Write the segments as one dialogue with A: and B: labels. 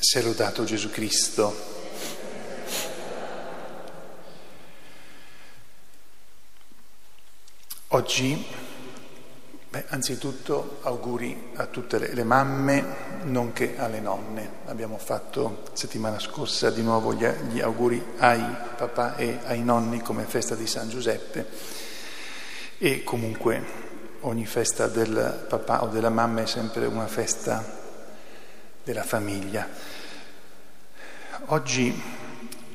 A: Sia lodato Gesù Cristo. Oggi, beh, anzitutto auguri a tutte le, le, mamme, nonché alle nonne. Abbiamo fatto settimana scorsa di nuovo gli, gli auguri ai papà e ai nonni come festa di San Giuseppe e comunque ogni festa del papà o della mamma è sempre una festa della famiglia. Oggi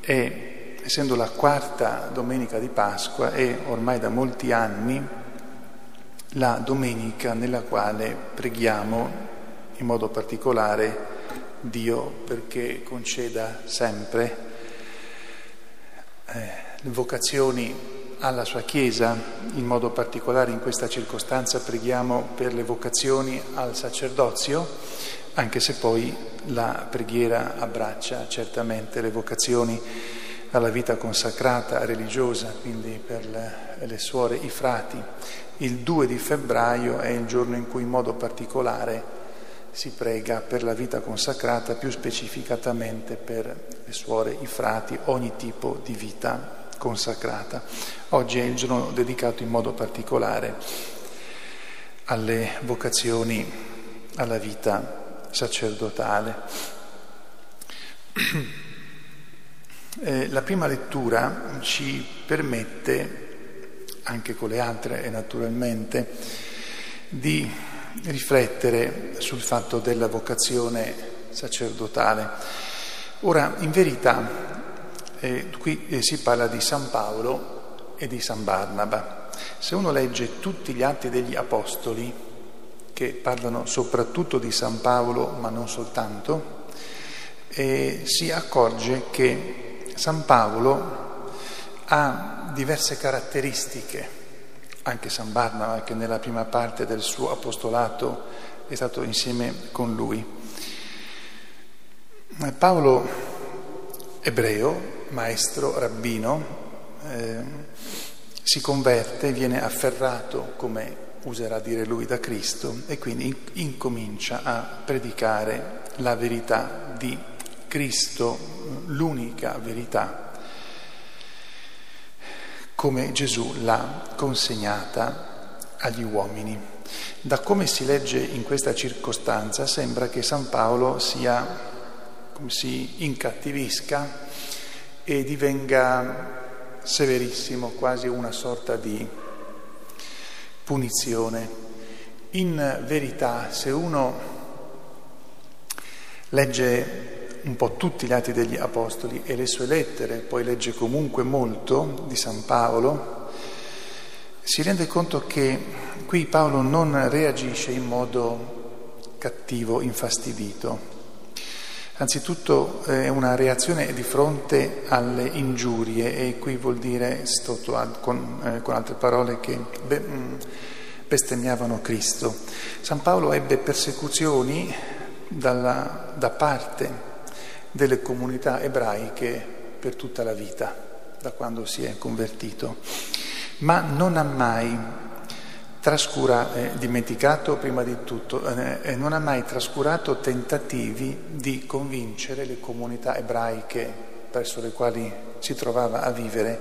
A: è, essendo la quarta domenica di Pasqua, è ormai da molti anni la domenica nella quale preghiamo in modo particolare Dio perché conceda sempre eh, vocazioni alla sua Chiesa, in modo particolare in questa circostanza preghiamo per le vocazioni al sacerdozio anche se poi la preghiera abbraccia certamente le vocazioni alla vita consacrata, religiosa, quindi per le, suore, i frati. Il 2 di febbraio è il giorno in cui in modo particolare si prega per la vita consacrata, più specificatamente per le suore, i frati, ogni tipo di vita consacrata. Oggi è il giorno dedicato in modo particolare alle vocazioni alla vita sacerdotale. Eh, la prima lettura ci permette, anche con le altre naturalmente, di riflettere sul fatto della vocazione sacerdotale. Ora, in verità, eh, qui eh, si parla di San Paolo e di San Barnaba. Se uno legge tutti gli atti degli Apostoli, che parlano soprattutto di San Paolo, ma non soltanto, e si accorge che San Paolo ha diverse caratteristiche, anche San Barnaba, che nella prima parte del suo apostolato è stato insieme con lui. Paolo, ebreo, maestro, rabbino, eh, si converte, viene afferrato come userà dire lui da Cristo e quindi incomincia a predicare la verità di Cristo, l'unica verità, come Gesù l'ha consegnata agli uomini. Da come si legge in questa circostanza sembra che San Paolo sia, si incattivisca e divenga severissimo, quasi una sorta di punizione. In verità, se uno legge un po' tutti gli atti degli Apostoli e le sue lettere, poi legge comunque molto di San Paolo, si rende conto che qui Paolo non reagisce in modo cattivo, infastidito. Anzitutto è una reazione di fronte alle ingiurie e qui vuol dire, con, eh, con altre parole, che mm, bestemmiavano Cristo. San Paolo ebbe persecuzioni dalla, da parte delle comunità ebraiche per tutta la vita, da quando si è convertito, ma non ha mai trascura, eh, dimenticato prima di tutto, eh, non ha mai trascurato tentativi di convincere le comunità ebraiche presso le quali si trovava a vivere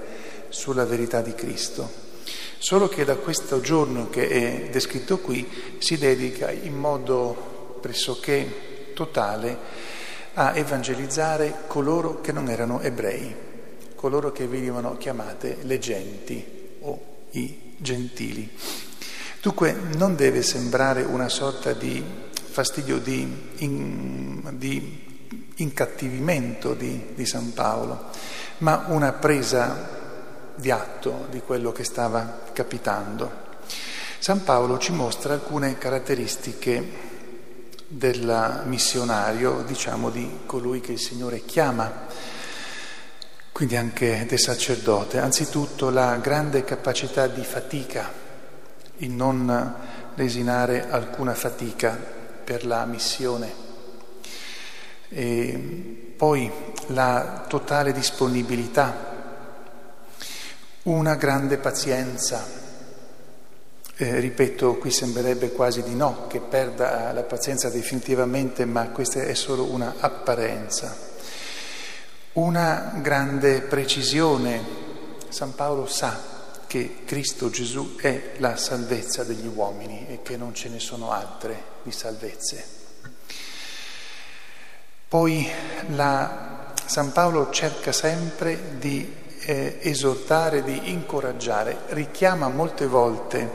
A: sulla verità di Cristo. Solo che da questo giorno che è descritto qui si dedica in modo pressoché totale a evangelizzare coloro che non erano ebrei, coloro che venivano chiamate le genti o i gentili. Dunque non deve sembrare una sorta di fastidio, di, in, di incattivimento di, di San Paolo, ma una presa di atto di quello che stava capitando. San Paolo ci mostra alcune caratteristiche del missionario, diciamo di colui che il Signore chiama, quindi anche del sacerdote. Anzitutto la grande capacità di fatica il non lesinare alcuna fatica per la missione. E poi la totale disponibilità, una grande pazienza, Eh, ripeto, qui sembrerebbe quasi di no, che perda la pazienza definitivamente, ma questa è solo una apparenza. Una grande precisione. San Paolo sa che Cristo Gesù è la salvezza degli uomini e che non ce ne sono altre di salvezze. Poi la, San Paolo cerca sempre di eh, esortare, di incoraggiare, richiama molte volte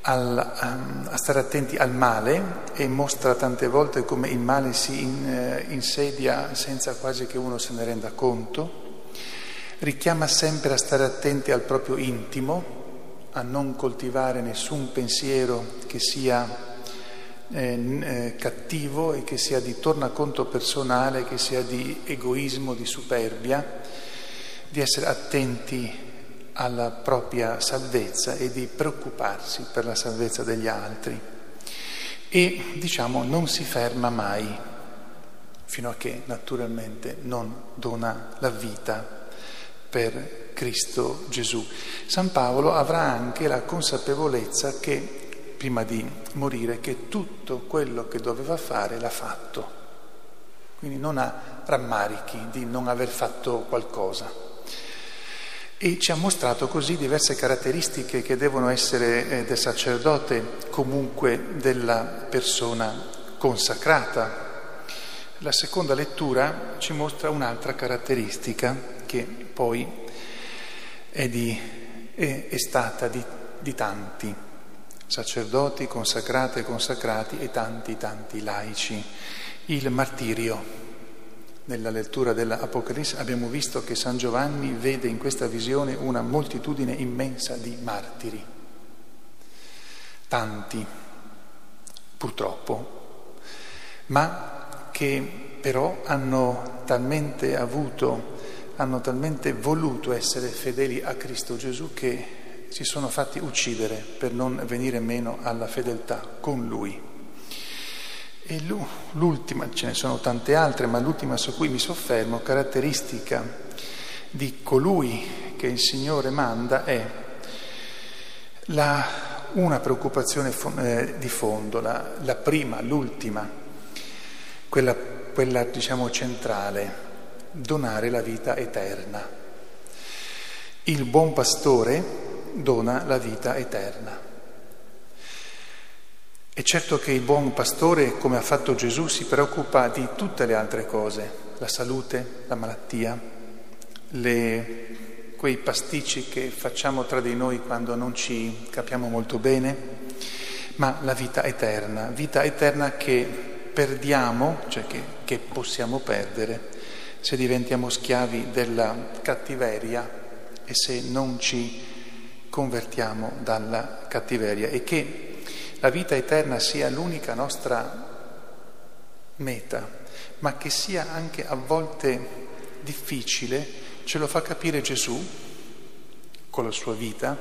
A: al, um, a stare attenti al male e mostra tante volte come il male si in, eh, insedia senza quasi che uno se ne renda conto, richiama sempre a stare attenti al proprio intimo, a non coltivare nessun pensiero che sia eh, eh, cattivo e che sia di tornaconto personale, che sia di egoismo, di superbia, di essere attenti alla propria salvezza e di preoccuparsi per la salvezza degli altri. E diciamo non si ferma mai fino a che naturalmente non dona la vita per Cristo Gesù. San Paolo avrà anche la consapevolezza che, prima di morire, che tutto quello che doveva fare l'ha fatto. Quindi non ha rammarichi di non aver fatto qualcosa e ci ha mostrato così diverse caratteristiche che devono essere eh, del sacerdote, comunque della persona consacrata. La seconda lettura ci mostra un'altra caratteristica che poi è, di, è, è stata di, di tanti sacerdoti, consacrate, consacrati e tanti, tanti laici, il martirio. Nella lettura dell'Apocalisse abbiamo visto che San Giovanni vede in questa visione una moltitudine immensa di martiri, tanti purtroppo, ma che però hanno talmente avuto, hanno talmente voluto essere fedeli a Cristo Gesù che si sono fatti uccidere per non venire meno alla fedeltà con Lui. E l'ultima, ce ne sono tante altre, ma l'ultima su cui mi soffermo, caratteristica di colui che il Signore manda è la, una preoccupazione eh, di fondo, la, la prima, l'ultima, quella, quella diciamo centrale, donare la vita eterna. Il buon pastore dona la vita eterna. È certo che il buon pastore, come ha fatto Gesù, si preoccupa di tutte le altre cose, la salute, la malattia, le, quei pasticci che facciamo tra di noi quando non ci capiamo molto bene, ma la vita eterna, vita eterna che perdiamo, cioè che, che possiamo perdere se diventiamo schiavi della cattiveria e se non ci convertiamo dalla cattiveria. E che la vita eterna sia l'unica nostra meta, ma che sia anche a volte difficile, ce lo fa capire Gesù con la sua vita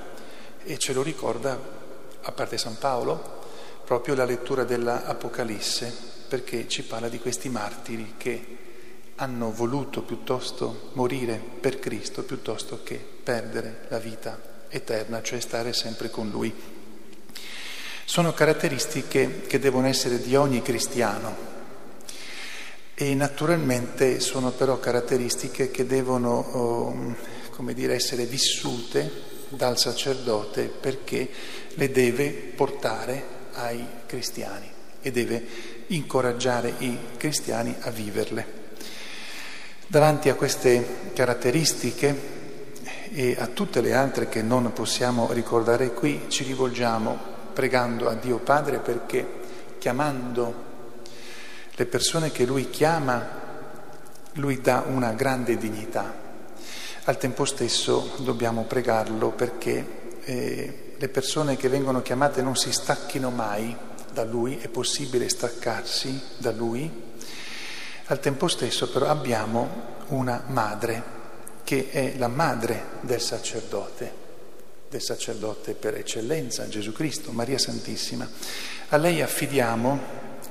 A: e ce lo ricorda, a parte San Paolo, proprio la lettura dell'Apocalisse, perché ci parla di questi martiri che hanno voluto piuttosto morire per Cristo piuttosto che perdere la vita eterna, cioè stare sempre con Lui. Sono caratteristiche che devono essere di ogni cristiano e naturalmente sono però caratteristiche che devono, oh, come dire, essere vissute dal sacerdote perché le deve portare ai cristiani e deve incoraggiare i cristiani a viverle. Davanti a queste caratteristiche e a tutte le altre che non possiamo ricordare qui, ci rivolgiamo pregando a Dio Padre perché chiamando le persone che Lui chiama, Lui dà una grande dignità. Al tempo stesso dobbiamo pregarlo perché eh, le persone che vengono chiamate non si stacchino mai da Lui, è possibile staccarsi da Lui. Al tempo stesso però abbiamo una madre che è la madre del sacerdote del sacerdote per eccellenza, Gesù Cristo, Maria Santissima. A lei affidiamo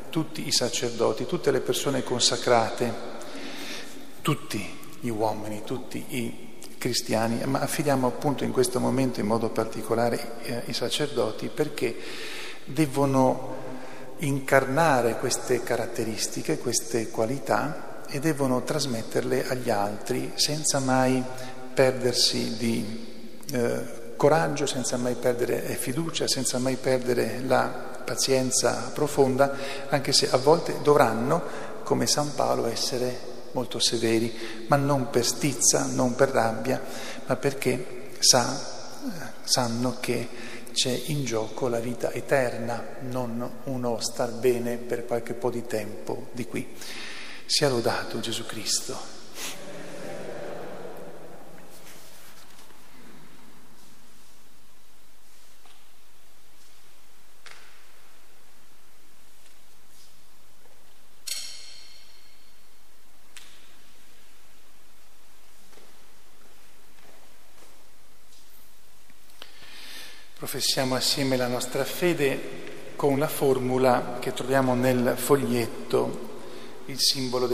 A: tutti i sacerdoti, tutte le persone consacrate, tutti gli uomini, tutti i cristiani, ma affidiamo appunto in questo momento in modo particolare eh, i sacerdoti perché devono incarnare queste caratteristiche, queste qualità e devono trasmetterle agli altri senza mai perdersi di eh, coraggio, senza mai perdere fiducia, senza mai perdere la pazienza profonda, anche se a volte dovranno, come San Paolo, essere molto severi, ma non per stizza, non per rabbia, ma perché sa, sanno che c'è in gioco la vita eterna, non uno star bene per qualche po' di tempo di qui. Sia lodato Gesù Cristo. Professiamo assieme la nostra fede con la formula che troviamo nel foglietto, il simbolo del